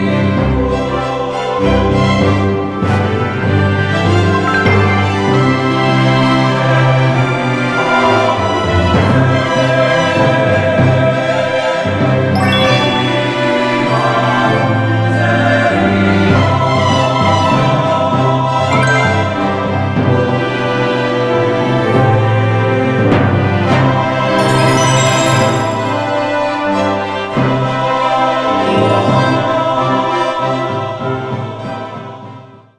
love.